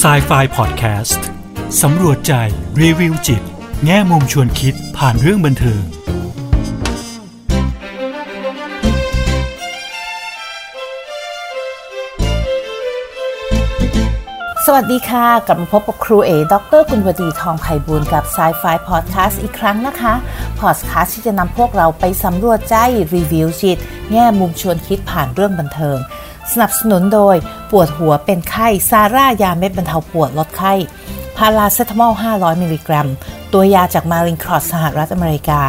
s i ไฟพอดแคสต์สำรวจใจ รีวิวจิต แง่มุมชวนคิดผ่านเรื่องบันเทิงสวัสดีค่ะ กลับมาพบกับครูเอดรกุลวดีทองไพบูลกับ s ายไฟพอดแคสต์อีกครั้งนะคะพอดแคสต์ที่จะนำพวกเราไปสำรวจใจ รีวิวจิต แง่มุมชวนคิดผ่านเรื่องบันเทิง สนับสนุนโดยปวดหัวเป็นไข้ซาร่ายาเม็ดบรรเทาปวดลดไข้ พาราเซตามอล 500 มิลลิกรัม ตัวยาจากมารินครอสสหรัฐอเมริกา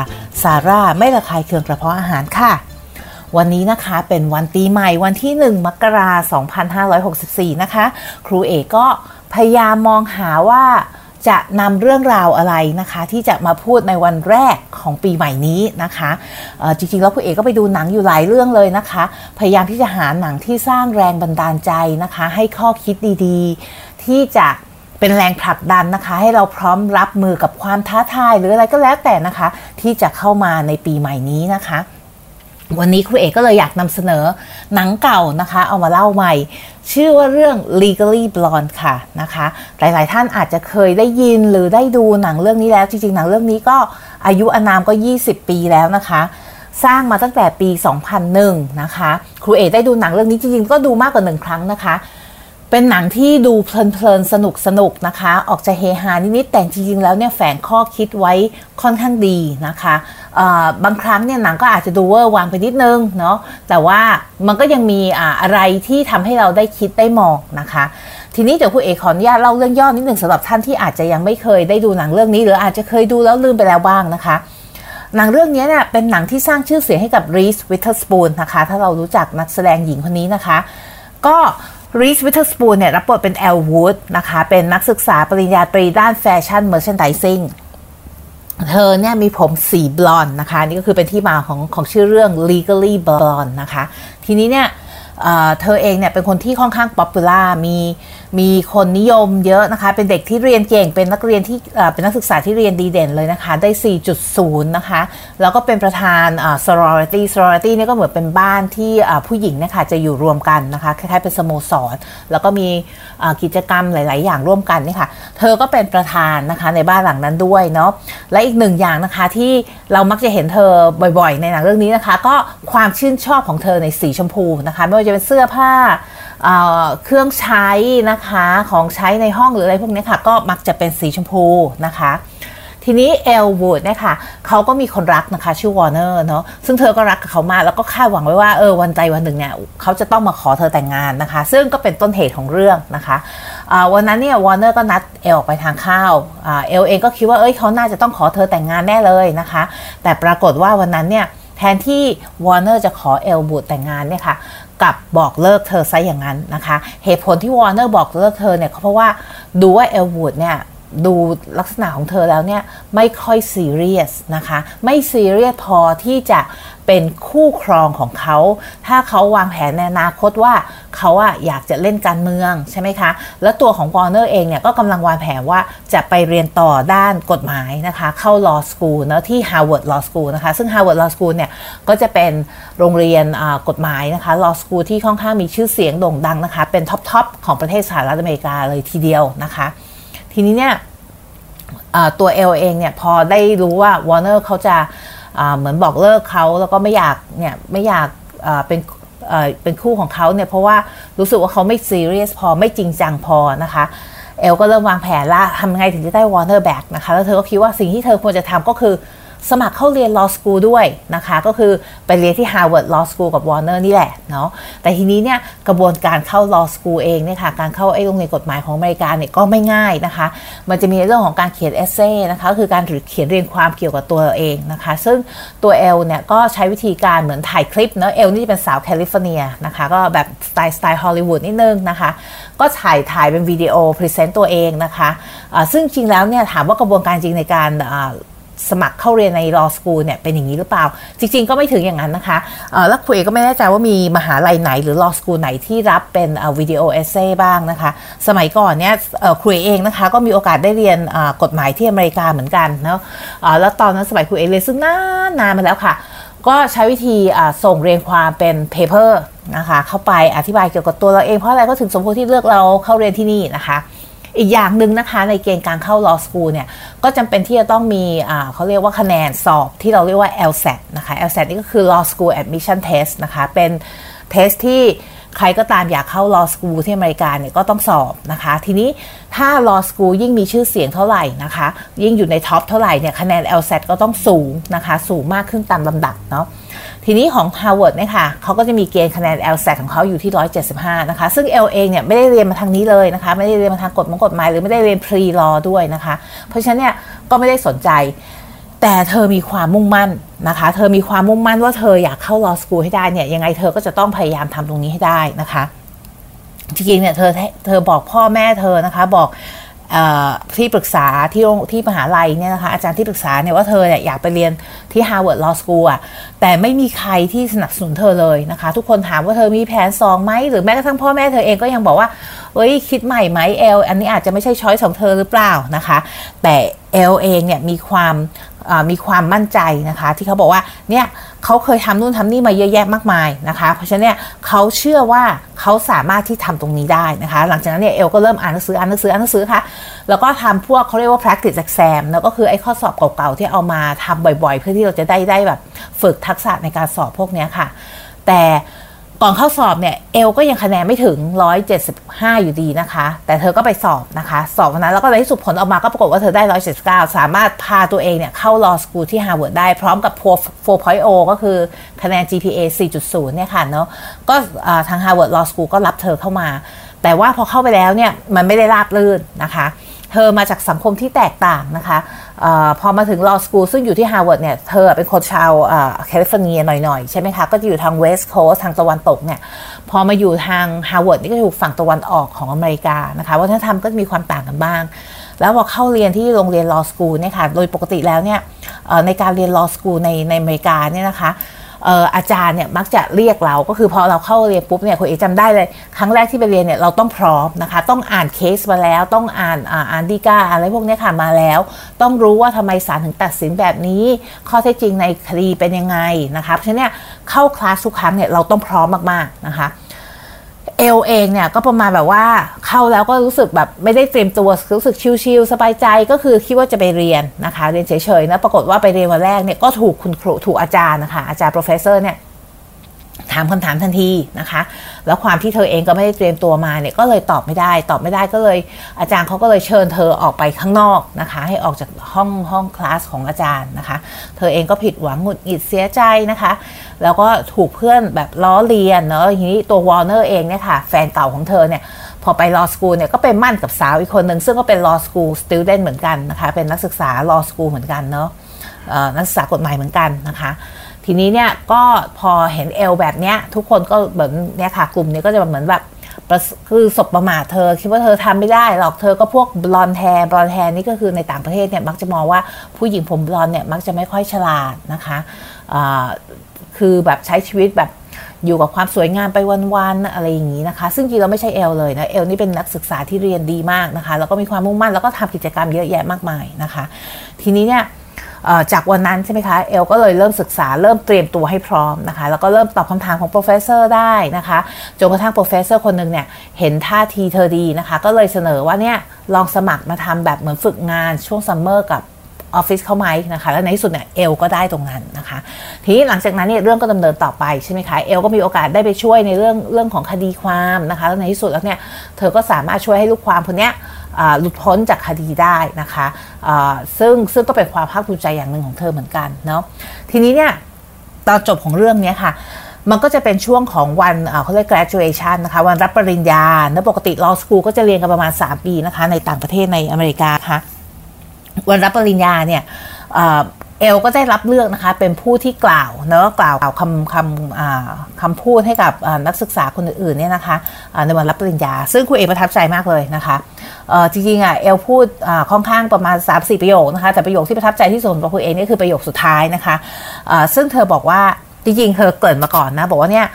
ซาร่าไม่ระคายเคืองกระเพาะอาหารค่ะ วันนี้นะคะเป็นวันปีใหม่วันที่ 1 มกราคม 2564 นะคะ ครูเอกก็พยายามมองหาว่า จะนำเรื่องราวอะไรนะคะ ที่จะมาพูดในวันแรกของปีใหม่นี้นะคะจริงๆแล้วครูเอกก็ไปดูหนังอยู่หลายเรื่องเลยนะคะ พยายามที่จะหาหนังที่สร้างแรงบันดาลใจนะคะ ให้ข้อคิดดีๆ ที่จะเป็นแรงผลักดันนะคะ ให้เราพร้อมรับมือกับความท้าทายหรืออะไรก็แล้วแต่นะคะ ที่จะเข้ามาในปีใหม่นี้นะคะ วันนี้ครูเอกก็เลยอยากนำเสนอหนังเก่านะคะ เอามาเล่าใหม่ ชื่อว่าเรื่อง Legally Blonde ค่ะนะคะ หลายๆ ท่านอาจจะเคยได้ยินหรือได้ดูหนังเรื่องนี้แล้ว จริง ๆ หนังเรื่องนี้ก็อายุอานามก็ 20 ปีแล้วนะคะ สร้างมาตั้งแต่ปี 2001 นะคะ ครูเอกได้ดูหนังเรื่องนี้จริง ๆ ก็ดูมากกว่าหนึ่งครั้งนะคะ เป็นหนังที่ดูเพลินๆ สนุกสนุกนะคะ ออกจะเฮฮานิดๆ แต่จริงๆ แล้วเนี่ยแฝงข้อคิดไว้ค่อนข้างดีนะคะบางครั้งเนี่ยหนังก็อาจจะดูเวอร์วางไปนิดนึงเนาะ แต่ว่ามันก็ยังมีอะไรที่ทำให้เราได้คิดได้มองนะคะ ทีนี้เดี๋ยวคุณเอกขออนุญาตเล่าเรื่องย่อนิดหนึ่งสำหรับท่านที่อาจจะยังไม่เคยได้ดูหนังเรื่องนี้ หรืออาจจะเคยดูแล้วลืมไปแล้วบ้างนะคะหนังเรื่องนี้เนี่ยเป็นหนังที่สร้างชื่อเสียงให้กับ Reese Witherspoon นะคะ ถ้าเรารู้จักนักแสดงหญิงคนนี้นะคะ ก็ Reese Witherspoon เนี่ยรับบทเป็นเอลวูดนะคะ เป็นนักศึกษาปริญญาตรีด้าน fashion merchandising เธอเนี่ยมีผมสีบลอนด์นะคะ นี่ก็คือเป็นที่มาของของชื่อเรื่อง legally blonde นะคะ ทีนี้เนี่ยเธอเองเนี่ยเป็นคนที่ค่อนข้าง popular มี มีคนนิยมเยอะนะคะ เป็นเด็กที่เรียนเก่ง เป็นนักเรียนที่เป็นนักศึกษาที่เรียนดีเด่นเลยนะคะ ได้ 4.0 นะคะ แล้วก็เป็นประธาน sorority sorority นี่ก็เหมือนเป็นบ้านที่ผู้หญิงนะคะจะอยู่รวมกันนะคะ คล้ายๆเป็นสโมสร แล้วก็มีกิจกรรมหลาย ๆ อย่างร่วมกันนี่ค่ะ เธอก็เป็นประธานนะคะในบ้านหลังนั้นด้วยเนาะ และอีกหนึ่งอย่างนะคะที่เรามักจะเห็นเธอบ่อย ๆ ในหนังเรื่องนี้นะคะ ก็ความชื่นชอบของเธอในสีชมพูนะคะ ไม่ว่าจะเป็นเสื้อผ้าเครื่องใช้นะคะของใช้ในห้องหรืออะไรพวกนี้ค่ะ ก็มักจะเป็นสีชมพูนะคะทีนี้เอลวูดเนี่ยค่ะเขาก็มีคนรักนะคะ ชื่อวอร์เนอร์เนาะซึ่งเธอก็รักกับเขามากแล้วก็คาดหวังไว้ว่าเออวันใดวันหนึ่งเนี่ยเขาจะต้องมาขอเธอแต่งงานนะคะ ซึ่งก็เป็นต้นเหตุของเรื่องนะคะวันนั้นเนี่ยวอร์เนอร์ก็นัดเอลออกไปทานข้าวเอลเองก็คิดว่าเอ้ยเขาน่าจะต้องขอเธอแต่งงานแน่เลยนะคะ แต่ปรากฏว่าวันนั้นเนี่ยแทนที่วอร์เนอร์จะขอเอลวูดแต่งงานเนี่ยค่ะ กลับบอกเลิกเธอซะอย่างนั้นนะคะ เหตุผลที่วอร์เนอร์บอกเลิกเธอเนี่ยเขาเพราะว่าดูว่าเอลวูดเนี่ย ดูลักษณะของเธอแล้วเนี่ยไม่ค่อยซีเรียสนะคะ ไม่ซีเรียสพอที่จะเป็นคู่ครองของเขา ถ้าเขาวางแผนในอนาคตว่าเขาอะอยากจะเล่นการเมืองใช่ไหมคะ แล้วตัวของวอร์เนอร์เองเนี่ยก็กำลังวางแผนว่าจะไปเรียนต่อด้านกฎหมายนะคะ เข้า law school นะที่ Harvard Law School นะคะ ซึ่ง Harvard Law School เนี่ยก็จะเป็นโรงเรียนกฎหมายนะคะ law school ที่ค่อนข้างมีชื่อเสียงโด่งดังนะคะ เป็น top top ของประเทศสหรัฐอเมริกาเลยทีเดียวนะคะ ทีนี้เนี่ยตัวเอลเองเนี่ยพอได้รู้ว่าวอร์เนอร์เขาจะเหมือนบอกเลิกเขาแล้วก็ไม่อยากเนี่ยไม่อยากเป็นเป็นคู่ของเขาเนี่ยเพราะว่ารู้สึกว่าเขาไม่ซีเรียสพอไม่จริงจังพอนะคะ เอลก็เริ่มวางแผนละทำยังไงถึงจะได้วอร์เนอร์ back นะคะแล้วเธอก็คิดว่าสิ่งที่เธอควรจะทำก็คือ สมัครเข้าเรียน law school ด้วยนะคะ ก็คือไปเรียนที่ Harvard Law School กับ Warner นี่แหละเนาะแต่ทีนี้เนี่ยกระบวนการเข้า law school เองเนี่ยค่ะการเข้าไอ้โรงเรียนกฎหมายของอเมริกาเนี่ยก็ไม่ง่ายนะคะ มันจะมีเรื่องของการเขียน essay นะคะคือการเขียนเรียงความเกี่ยวกับตัวเองนะคะ ซึ่งตัวเอลเนี่ยก็ใช้วิธีการเหมือนถ่ายคลิปเนาะเอลนี่จะเป็นสาวแคลิฟอร์เนียนะคะก็แบบสไตล์สไตล์ฮอลลีวูดนิดนึงนะคะ ก็ถ่ายถ่ายเป็นวิดีโอ present ตัวเองนะคะะซึ่งจริงแล้วเนี่ยถามว่ากระบวนการจริงในการ สมัครเข้าเรียนใน law school เนี่ยเป็นอย่างนี้หรือเปล่า จริง ๆ ก็ไม่ถึงอย่างนั้นนะคะแล้วคุยก็ไม่แน่ใจว่ามีมหาลัยไหนหรือ law school ไหนที่รับเป็นวิดีโอ essay บ้างนะคะ สมัยก่อนเนี่ยคุยเองนะคะ ก็มีโอกาสได้เรียนกฎหมายที่อเมริกาเหมือนกันนะแล้วตอนนั้นสมัยคุยเองเลยซึ่งนานนานมาแล้วค่ะ ก็ใช้วิธีส่งเรียงความเป็น paper นะคะเข้าไปอธิบายเกี่ยวกับตัวเราเองเพราะอะไรเขาถึงสมควรที่เลือกเราเข้าเรียนที่นี่นะคะ อีกอย่างหนึ่งนะคะในเกณฑ์การเข้า law school เนี่ย ก็จำเป็นที่จะต้องมีเขาเรียกว่าคะแนนสอบที่เราเรียกว่า LSAT นะคะ LSAT นี่ก็คือ law school admission test นะคะ เป็น test ที่ใครก็ตามอยากเข้า law school ที่อเมริกาเนี่ยก็ต้องสอบนะคะ ทีนี้ถ้า law school ยิ่งมีชื่อเสียงเท่าไหร่นะคะ ยิ่งอยู่ใน top เท่าไหร่เนี่ยคะแนน LSAT ก็ต้องสูงนะคะ สูงมากขึ้นตามลำดับเนาะ ทีนี้ของ Harvard เนี่ยค่ะเขาก็จะมีเกณฑ์คะแนน LSAT ของเขาอยู่ที่ 175 นะคะ ซึ่ง L เองเนี่ยไม่ได้เรียนมาทางนี้เลยนะคะ ไม่ได้เรียนมาทางกฎมกฎหมายหรือไม่ได้เรียน pre law ด้วยนะคะ เพราะฉะนั้นเนี่ยก็ไม่ได้สนใจ แต่เธอมีความมุ่งมั่นนะคะ เธอมีความมุ่งมั่นว่าเธออยากเข้า law school ให้ได้เนี่ยยังไงเธอก็จะต้องพยายามทำตรงนี้ให้ได้นะคะจริงๆเนี่ยเธอเธอบอกพ่อแม่เธอนะคะบอก ที่ปรึกษาที่ที่มหาลัยเนี่ยนะคะอาจารย์ที่ปรึกษาเนี่ยว่าเธอเนี่ยอยากไปเรียนที่ Harvard Law School อะแต่ไม่มีใครที่สนับสนุนเธอเลยนะคะ ทุกคนถามว่าเธอมีแผนสองไหมหรือแม้กระทั่งพ่อแม่เธอเองก็ยังบอกว่าเอ้ยคิดใหม่ไหมเอลอันนี้อาจจะไม่ใช่ช้อยของเธอหรือเปล่านะคะ แต่เอลเองเนี่ยมีความ มีความมั่นใจนะคะ ที่เขาบอกว่าเนี่ยเขาเคยทำนู่นทำนี่มาเยอะแยะมากมายนะคะ เพราะฉะนั้นเนี่ยเขาเชื่อว่าเขาสามารถที่ทำตรงนี้ได้นะคะ หลังจากนั้นเนี่ยเอลก็เริ่มอ่านหนังสืออ่านหนังสืออ่านหนังสือค่ะแล้วก็ทำพวกเขาเรียกว่า practice exam แล้วก็คือไอ้ข้อสอบเก่าๆที่เอามาทำบ่อยๆ เพื่อที่เราจะได้ได้แบบฝึกทักษะในการสอบพวกนี้ค่ะ แต่ ก่อนเข้าสอบเนี่ยเอลก็ยังคะแนนไม่ถึง 175 อยู่ดีนะคะ แต่เธอก็ไปสอบนะคะ สอบวันนั้นแล้วก็ในที่สุดผลออกมาก็ปรากฏว่าเธอได้ 179 สามารถพาตัวเองเนี่ยเข้า law school ที่ Harvard ได้พร้อมกับ 4.0 ก็คือคะแนน GPA 4.0 เนี่ยค่ะเนาะก็ทาง Harvard Law School ก็รับเธอเข้ามา แต่ว่าพอเข้าไปแล้วเนี่ยมันไม่ได้ราบรื่นนะคะ เธอมาจากสังคมที่แตกต่างนะคะ อพอมาถึง law school ซึ่งอยู่ที่ Harvard เนี่ย เธอเป็นคนชาวแคลิฟอร์เนียหน่อย ๆ ใช่ไหมคะ ก็จะอยู่ทาง West Coast ทางตะวันตกเนี่ย พอมาอยู่ทาง Harvard นี่ก็อยู่ฝั่งตะวันออกของอเมริกานะคะวัฒนธรรมก็มีความต่างกันบ้าง แล้วพอเข้าเรียนที่โรงเรียน law school เนี่ยค่ะ โดยปกติแล้วเนี่ยในการเรียน law school ในในอเมริกาเนี่ยนะคะ อาจารย์เนี่ยมักจะเรียกเราก็คือพอเราเข้าเรียนปุ๊บเนี่ยคุณเอจำได้เลยครั้งแรกที่ไปเรียนเนี่ยเราต้องพร้อมนะคะ ต้องอ่านเคสมาแล้ว ต้องอ่านอ่านดีกาอะไรพวกนี้ค่ะมาแล้ว ต้องรู้ว่าทำไมศาลถึงตัดสินแบบนี้ ข้อเท็จจริงในคดีเป็นยังไงนะคะเพราะฉะนั้นเข้าคลาสทุกครั้งเนี่ยเราต้องพร้อมมากๆนะคะ เอลเองเนี่ยก็ประมาณแบบว่าเข้าแล้วก็รู้สึกแบบไม่ได้เตรียมตัวรู้สึกชิลๆสบายใจก็คือคิดว่าจะไปเรียนนะคะ เรียนเฉยๆนะปรากฏว่าไปเรียนวันแรกเนี่ยก็ถูกคุณครูถูกอาจารย์นะคะอาจารย์ professor เนี่ย ถามคำถามทันทีนะคะ แล้วความที่เธอเองก็ไม่ได้เตรียมตัวมาเนี่ยก็เลยตอบไม่ได้ ตอบไม่ได้ก็เลย อาจารย์เขาก็เลยเชิญเธอออกไปข้างนอกนะคะ ให้ออกจากห้องห้องคลาสของอาจารย์นะคะ เธอเองก็ผิดหวังหงุดหงิดเสียใจนะคะ แล้วก็ถูกเพื่อนแบบล้อเลียนเนาะทีนี้ตัววอร์เนอร์เองเนี่ยค่ะ แฟนเก่าของเธอเนี่ยพอไปรอสกูลเนี่ยก็ไปมั่นกับสาวอีกคนหนึ่งซึ่งก็เป็น law school student เหมือนกันนะคะ เป็นนักศึกษา law school เหมือนกันเนาะนักศึกษากฎหมายเหมือนกันนะคะ ทีนี้เนี่ยก็พอเห็นเอลแบบเนี้ยทุกคนก็เหมือนเนี่ยค่ะกลุ่มนี้ก็จะเหมือนแบบคือสบประมาทเธอ คิดว่าเธอทำไม่ได้หรอกเธอก็พวกบลอนแทร์บลอนแทร์นี่ก็คือในต่างประเทศเนี่ยมักจะมองว่าผู้หญิงผมบลอนเนี่ยมักจะไม่ค่อยฉลาดนะคะคือแบบใช้ชีวิตแบบอยู่กับความสวยงามไปวันๆอะไรอย่างนี้นะคะ ซึ่งจริงเราไม่ใช่เอลเลยนะเอลนี่เป็นนักศึกษาที่เรียนดีมากนะคะแล้วก็มีความมุ่งมั่นแล้วก็ทำกิจกรรมเยอะแยะมากมายนะคะ ทีนี้เนี่ย จากวันนั้นใช่ไหมคะเอลก็เลยเริ่มศึกษาเริ่มเตรียมตัวให้พร้อมนะคะแล้วก็เริ่มตอบคำถามของ professor ได้นะคะจนกระทั่ง professor คนหนึ่งเนี่ยเห็นท่าทีเธอดีนะคะ ก็เลยเสนอว่าเนี่ยลองสมัครมาทำแบบเหมือนฝึกงานช่วง summer กับออฟฟิศเขาไหมนะคะ แล้วในที่สุดเนี่ยเอลก็ได้ตรงนั้นนะคะ ทีนี้หลังจากนั้นเนี่ยเรื่องก็ดำเนินต่อไปใช่ไหมคะเอลก็มีโอกาสได้ไปช่วยในเรื่องเรื่องของคดีความนะคะ แล้วในที่สุดแล้วเนี่ยเธอก็สามารถช่วยให้ลูกความคนเนี้ย หลุดพ้นจากคดีได้นะคะซึ่งซึ่งก็เป็นความภาคภูมิใจอย่างหนึ่งของเธอเหมือนกันเนาะทีนี้เนี่ยตอนจบของเรื่องนี้ค่ะ มันก็จะเป็นช่วงของวันเขาเรียก graduation นะคะ วันรับปริญญาแลปกติ law school ก็จะเรียนกันประมาณ 3 ปีนะคะ ในต่างประเทศในอเมริกาค่ะ วันรับปริญญาเนี่ย เอลก็ได้รับเลือกนะคะเป็นผู้ที่กล่าวเนาะกล่าวคำคำคำพูดให้กับนักศึกษาคนอื่นๆเนี่ยนะคะในวันรับปริญญา ซึ่งคุณเอประทับใจมากเลยนะคะจริงๆอะเอลพูดค่อนข้างประมาณ 3-4 ประโยคนะคะแต่ประโยคที่ประทับใจที่สุดของคุณเอนี่คือประโยคสุดท้ายนะคะซึ่งเธอบอกว่าจริงๆ เธอเกิดมาก่อนนะ บอกว่าเนี่ย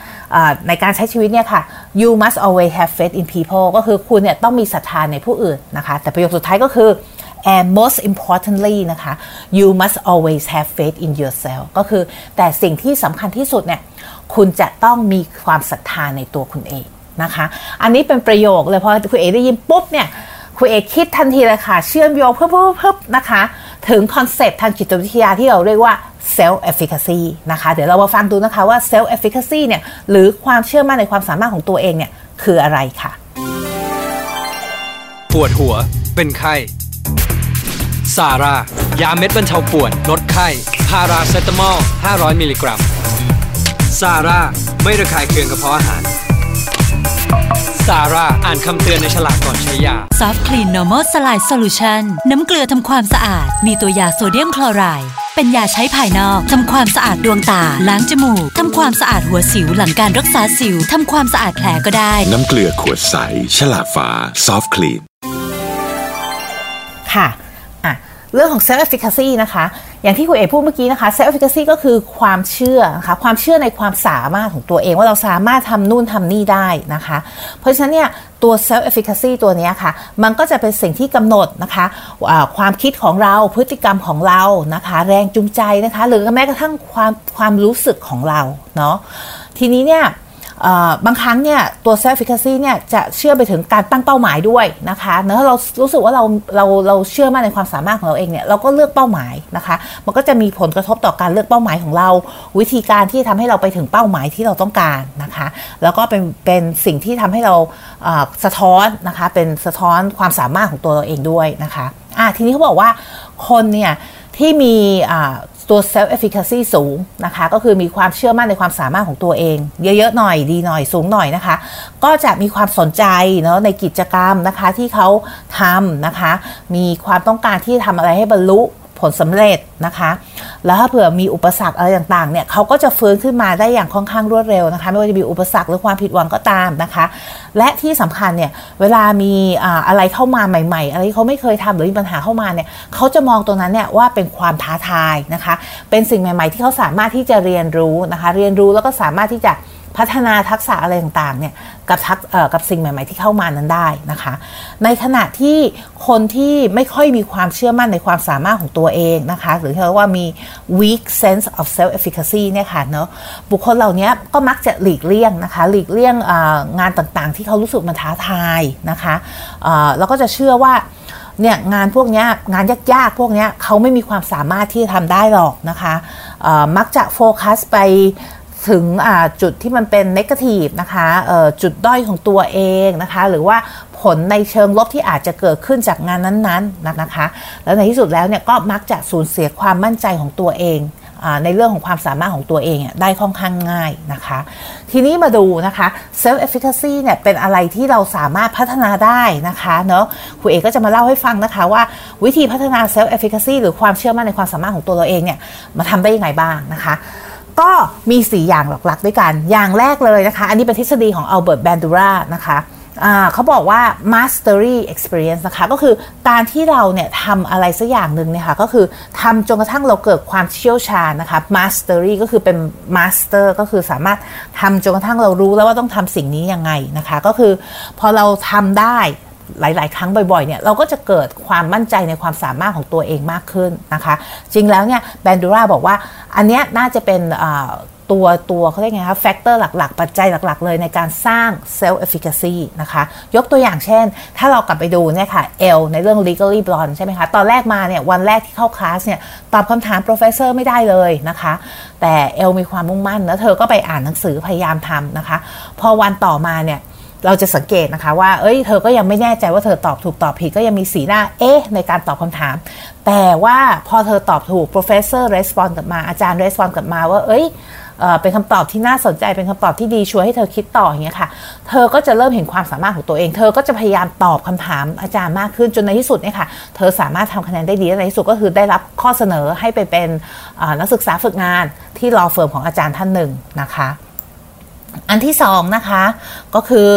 ในการใช้ชีวิตเนี่ยค่ะ you must always have faith in people ก็คือคุณเนี่ยต้องมีศรัทธาในผู้อื่นนะคะ แต่ประโยคสุดท้ายก็คือ and most importantly นะคะ you must always have faith in yourself ก็คือแต่สิ่งที่สำคัญที่สุดเนี่ยคุณจะต้องมีความศรัทธาในตัวคุณเองนะคะ อันนี้เป็นประโยคเลยพอคุณเอได้ยินปุ๊บเนี่ยครูเอกคิดทันทีเลยค่ะ เชื่อมโยงเพิ่มเพิ่มนะคะ ถึงคอนเซปต์ทางจิตวิทยาที่เราเรียกว่า self efficacy นะคะ เดี๋ยวเรามาฟังดูนะคะว่า self efficacy เนี่ยหรือความเชื่อมั่นในความสามารถของตัวเองเนี่ยคืออะไรค่ะ ปวดหัวเป็นไข้ ซาร่า ยาเม็ดบรรเทาปวดลดไข้ พาราเซตามอล 500 มิลลิกรัม ซาร่า ไม่ระคายเคืองกระเพาะอาหาร ซาร่า อ่านคำเตือนในฉลากก่อนใช้ยา ซอฟต์คลีน normal saline solution น้ำเกลือทำความสะอาด มีตัวยาโซเดียมคลอไรด์เป็นยาใช้ภายนอก ทำความสะอาดดวงตา ล้างจมูก ทำความสะอาดหัวสิวหลังการรักษาสิว ทำความสะอาดแผลก็ได้ น้ำเกลือขวดใส ฉลากฟ้า ซอฟต์คลีนค่ะอะ เรื่องของ self efficacy นะคะ อย่างที่คุณเอกพูดเมื่อกี้นะคะ self efficacy ก็คือความเชื่อนะคะความเชื่อในความสามารถของตัวเองว่าเราสามารถทำนู่นทำนี่ได้นะคะ เพราะฉะนั้นเนี่ยตัว self efficacy ตัวนี้ค่ะ มันก็จะเป็นสิ่งที่กำหนดนะคะความคิดของเราพฤติกรรมของเรานะคะ แรงจูงใจนะคะ หรือแม้กระทั่งความความรู้สึกของเราเนาะทีนี้เนี่ย บางครั้งเนี่ยตัว self efficacy เนี่ยจะเชื่อไปถึงการตั้งเป้าหมายด้วยนะคะเนอะเรารู้สึกว่าเราเราเราเชื่อมั่นในความสามารถของเราเองเนี่ยเราก็เลือกเป้าหมายนะคะ มันก็จะมีผลกระทบต่อการเลือกเป้าหมายของเรา วิธีการที่ทำให้เราไปถึงเป้าหมายที่เราต้องการนะคะ แล้วก็เป็นเป็นสิ่งที่ทำให้เราสะท้อนนะคะเป็นสะท้อนความสามารถของตัวเราเองด้วยนะคะอะทีนี้เขาบอกว่าคนเนี่ยที่มี ตัว self efficacy สูงนะคะ ก็คือมีความเชื่อมั่นในความสามารถของตัวเอง เยอะๆหน่อยดีหน่อยสูงหน่อยนะคะ ก็จะมีความสนใจเนาะในกิจกรรมนะคะที่เขาทำนะคะ มีความต้องการที่ทำอะไรให้บรรลุ ผลสำเร็จนะคะ แล้วถ้าเผื่อมีอุปสรรคอะไรต่างๆเนี่ยเขาก็จะฟื้นขึ้นมาได้อย่างค่อนข้างรวดเร็วนะคะ ไม่ว่าจะมีอุปสรรคหรือความผิดหวังก็ตามนะคะ และที่สำคัญเนี่ยเวลามีอ่าอะไรเข้ามาใหม่ ๆ อะไรที่เขาไม่เคยทำหรือมีปัญหาเข้ามาเนี่ยเขาจะมองตรงนั้นเนี่ยว่าเป็นความท้าทายนะคะ เป็นสิ่งใหม่ ๆ ที่เขาสามารถที่จะเรียนรู้นะคะ เรียนรู้แล้วก็สามารถที่จะ พัฒนาทักษะอะไรต่างๆเนี่ยกับทักกับสิ่งใหม่ ๆ ที่เข้ามานั้นได้นะคะ ในขณะที่คนที่ไม่ค่อยมีความเชื่อมั่นในความสามารถของตัวเองนะคะ หรือที่เรียกว่ามี weak sense of self efficacy เนี่ยค่ะเนาะบุคคลเหล่านี้ก็มักจะหลีกเลี่ยงนะคะหลีกเลี่ยงงานต่างๆ ที่เขารู้สึกมันท้าทายนะคะแล้วก็จะเชื่อว่าเนี่ยงานพวกนี้งานยากๆ พวกนี้เขาไม่มีความสามารถที่จะทำได้หรอกนะคะมักจะโฟกัสไป ถึงจุดที่มันเป็นนกาทีฟนะคะจุดด้อยของตัวเองนะคะ หรือว่าผลในเชิงลบที่อาจจะเกิดขึ้นจากงานนั้นๆนะคะ แล้วในที่สุดแล้วเนี่ยก็มักจะสูญเสียความมั่นใจของตัวเองในเรื่องของความสามารถของตัวเองได้ค่อนข้างง่ายนะคะ ทีนี้มาดูนะคะ self efficacy เนี่ยเป็นอะไรที่เราสามารถพัฒนาได้นะคะเนาะครูเอกก็จะมาเล่าให้ฟังนะคะว่าวิธีพัฒนา self efficacy หรือความเชื่อมั่นในความสามารถของตัวเราเองเนี่ยมาทำได้ยังไงบ้างนะคะ ก็มี 4 อย่างหลักๆ ด้วยกัน อย่างแรกเลยนะคะ อันนี้เป็นทฤษฎีของอัลเบิร์ตแบนดูรานะคะเขาบอกว่า mastery experience นะคะ ก็คือการที่เราเนี่ยทำอะไรสักอย่างหนึ่งเนี่ยค่ะ ก็คือทำจนกระทั่งเราเกิดความเชี่ยวชาญนะคะ mastery ก็คือเป็น master ก็คือสามารถทำจนกระทั่งเรารู้แล้วว่าต้องทำสิ่งนี้ยังไงนะคะ ก็คือพอเราทำได้ หลาย ๆ ครั้งบ่อย ๆ เนี่ย เราก็จะเกิดความมั่นใจในความสามารถของตัวเองมากขึ้นนะคะ จริงแล้วเนี่ยแบนดูราบอกว่า อันเนี้ยน่าจะเป็นตัวตัวเขาเรียกไงคะ factor หลัก ๆ ปัจจัยหลัก ๆ เลยในการสร้าง self efficacy นะคะ ยกตัวอย่างเช่น ถ้าเรากลับไปดูเนี่ยค่ะเอลในเรื่อง legally blonde ใช่ไหมคะ ตอนแรกมาเนี่ยวันแรกที่เข้าคลาสเนี่ยตอบคำถาม professor ไม่ได้เลยนะคะ แต่เอลมีความมุ่งมั่น แล้วเธอก็ไปอ่านหนังสือพยายามทำนะคะ พอวันต่อมาเนี่ย เราจะสังเกตนะคะว่า เอ้ย เธอก็ยังไม่แน่ใจว่าเธอตอบถูกตอบผิดก็ยังมีสีหน้า เอ๊ะ ในการตอบคำถาม แต่ว่าพอเธอตอบถูก professor respond กลับมา อาจารย์ respond กลับมาว่า เอ้ยเอเป็นคำตอบที่น่าสนใจเป็นคำตอบที่ดีช่วนให้เธอคิดต่ออย่างเงี้ยค่ะ เธอก็จะเริ่มเห็นความสามารถของตัวเอง เธอก็จะพยายามตอบคำถามอาจารย์มากขึ้นจนในที่สุดเนี่ยค่ะ เธอสามารถทำคะแนนได้ดีในที่สุดก็คือได้รับข้อเสนอให้ไปเป็นนักศึกษาฝึกงานที่รอเฟิร์มของอาจารย์ท่านหนึ่งนะคะ อันที่สองนะคะก็คือ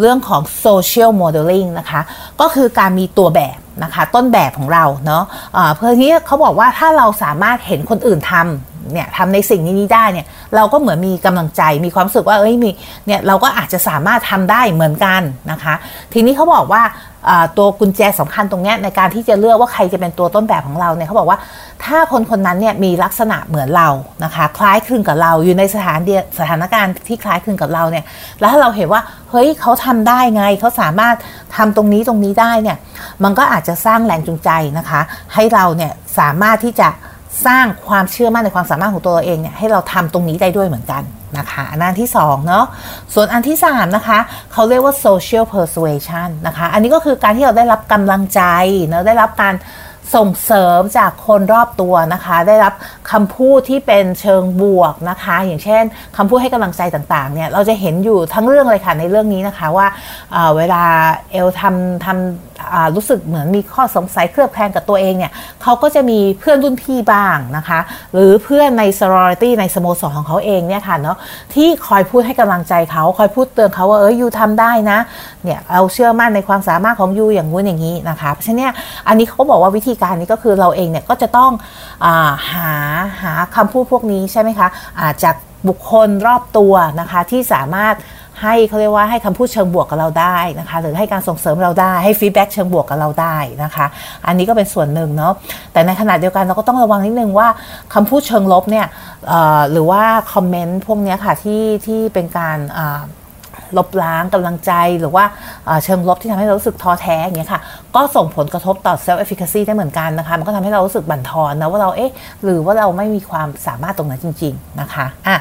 เรื่องของ social modeling นะคะ ก็คือการมีตัวแบบนะคะ ต้นแบบของเราเนาะะเพื่อที่เขาบอกว่าถ้าเราสามารถเห็นคนอื่นทำ เนี่ยทำในสิ่งนี้นี้ได้เนี่ยเราก็เหมือนมีกำลังใจมีความรู้สึกว่าเอ้ยมีเนี่ยเราก็อาจจะสามารถทำได้เหมือนกันนะคะ ทีนี้เขาบอกว่าตัวกุญแจสำคัญตรงนี้ในการที่จะเลือกว่าใครจะเป็นตัวต้นแบบของเราเนี่ยเขาบอกว่าถ้าคนคนนั้นเนี่ยมีลักษณะเหมือนเรานะคะ คล้ายคลึงกับเราอยู่ในสถานเดียสถานการณ์ที่คล้ายคลึงกับเราเนี่ยแล้วถ้าเราเห็นว่าเฮ้ยเขาทำได้ไงเขาสามารถทำตรงนี้ตรงนี้ได้เนี่ยมันก็อาจจะสร้างแรงจูงใจนะคะ ให้เราเนี่ยสามารถที่จะ สร้างความเชื่อมั่นในความสามารถของตัวเราเองเนี่ยให้เราทำตรงนี้ได้ด้วยเหมือนกันนะคะอันที่2เนาะส่วนอันที่3นะคะเขาเรียกว่า social persuasion นะคะ อันนี้ก็คือการที่เราได้รับกำลังใจเนาะได้รับการส่งเสริมจากคนรอบตัวนะคะ ได้รับคำพูดที่เป็นเชิงบวกนะคะ อย่างเช่นคำพูดให้กำลังใจต่างๆเนี่ยเราจะเห็นอยู่ทั้งเรื่องเลยค่ะในเรื่องนี้นะคะว่าเวลาเอลทำทำ รู้สึกเหมือนมีข้อสงสัยเครือบแคลงกับตัวเองเนี่ยเขาก็จะมีเพื่อนรุ่นพี่บ้างนะคะ หรือเพื่อนใน sorority ในสโมสรของเขาเองเนี่ยค่ะเนาะที่คอยพูดให้กำลังใจเขาคอยพูดเตือนเขาว่าเออยูทำได้นะเนี่ยเราเชื่อมั่นในความสามารถของ you อย่างงู้นอย่างนี้นะคะเพราะฉะนั้นอันนี้เขาบอกว่าวิธีการนี้ก็คือเราเองเนี่ยก็จะต้องอาหาหาคำพูดพวกนี้ใช่ไหมคะะจากบุคคลรอบตัวนะคะที่สามารถ ให้เขาเรียกว่าให้คำพูดเชิงบวกกับเราได้นะคะหรือให้การส่งเสริมเราได้ให้ feedback เชิงบวกกับเราได้นะคะอันนี้ก็เป็นส่วนหนึ่งเนาะแต่ในขณะเดียวกันเราก็ต้องระวังนิดนึงว่าคำพูดเชิงลบเนี่ยหรือว่า comment พวกนี้ค่ะที่ที่เป็นการ ลบล้างกำลังใจหรือว่าเชิงลบที่ทำให้เรารู้สึกท้อแท้อย่างเงี้ยค่ะ ก็ส่งผลกระทบต่อ self efficacy ได้เหมือนกันนะคะ มันก็ทำให้เรารู้สึกบั่นทอนนะว่าเราเอ๊ะหรือว่าเราไม่มีความสามารถตรงนั้นจริง ๆนะคะอะ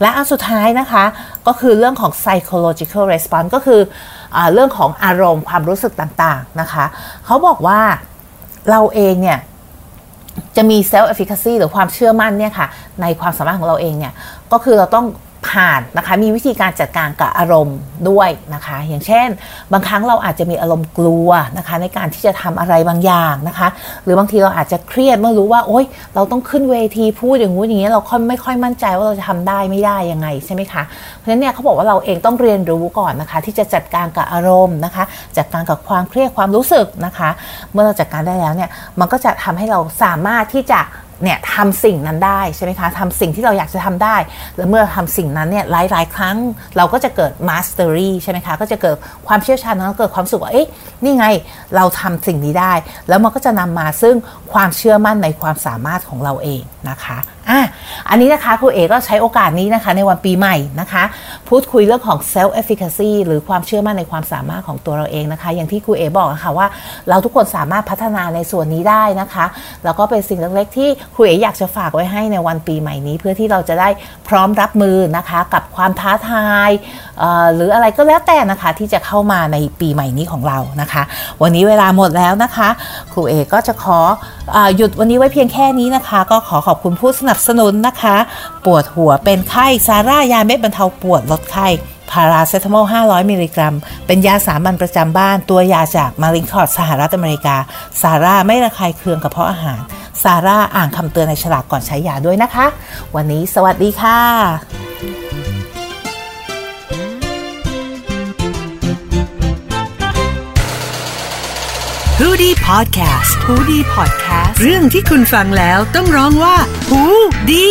และอันสุดท้ายนะคะก็คือเรื่องของ psychological response ก็คืออเรื่องของอารมณ์ความรู้สึกต่างๆนะคะเขาบอกว่าเราเองเนี่ยจะมี self efficacy หรือความเชื่อมั่นเนี่ยค่ะในความสามารถของเราเองเนี่ยก็คือเราต้อง ผ่านนะคะมีวิธีการจัดการกับอารมณ์ด้วยนะคะ อย่างเช่น บางครั้งเราอาจจะมีอารมณ์กลัวนะคะในการที่จะทำอะไรบางอย่างนะคะ หรือบางทีเราอาจจะเครียดเมื่อรู้ว่าโอ๊ยเราต้องขึ้นเวทีพูดอย่างงู้นอย่างนี้เราค่อยไม่ค่อยมั่นใจว่าเราจะทำได้ไม่ได้ยังไงใช่ไหมคะเพราะฉะนั้นเนี่ยเขาบอกว่าเราเองต้องเรียนรู้ก่อนนะคะ ที่จะจัดการกับอารมณ์นะคะ จัดการกับความเครียดความรู้สึกนะคะ เมื่อเราจัดการได้แล้วเนี่ยมันก็จะทำให้เราสามารถที่จะ เนี่ยทำสิ่งนั้นได้ใช่ไหมคะทำสิ่งที่เราอยากจะทำได้ แล้วเมื่อทำสิ่งนั้นเนี่ยหลายๆ ครั้งเราก็จะเกิด mastery ใช่ไหมคะก็จะเกิดความเชี่ยวชาญแล้วเกิดความสุขว่าเอ๊ะนี่ไงเราทำสิ่งนี้ได้ แล้วมันก็จะนำมาซึ่งความเชื่อมั่นในความสามารถของเราเองนะคะอะ อันนี้นะคะครูเอก็ใช้โอกาสนี้นะคะในวันปีใหม่นะคะ พูดคุยเรื่องของ self efficacy หรือความเชื่อมั่นในความสามารถของตัวเราเองนะคะ อย่างที่ครูเอบอกค่ะว่าเราทุกคนสามารถพัฒนาในส่วนนี้ได้นะคะ แล้วก็เป็นสิ่งเล็กๆที่ครูเออยากจะฝากไว้ให้ในวันปีใหม่นี้ เพื่อที่เราจะได้พร้อมรับมือนะคะ กับความท้าทายหรืออะไรก็แล้วแต่นะคะที่จะเข้ามาในปีใหม่นี้ของเรานะคะ วันนี้เวลาหมดแล้วนะคะ ครูเอก็จะขอหยุดวันนี้ไว้เพียงแค่นี้นะคะ ก็ขอขอบคุณผู้สนับสนุนนะคะ ปวดหัวเป็นไข้ซาร่ายาเม็ดบรรเทาปวดลดไข้พาราเซตามอล 500 มิลลิกรัม เป็นยาสามัญประจำบ้าน ตัวยาจาก Mallinckrodt สหรัฐอเมริกา ซาร่าไม่ระคายเคืองกระเพาะอาหาร ซาร่าอ่านคำเตือนในฉลากก่อนใช้ยาด้วยนะคะ วันนี้สวัสดีค่ะ ดี้พอดแคสต์ฮูดี้พอดแคสต์เรื่องที่คุณฟังแล้วต้องร้องว่าฮูดี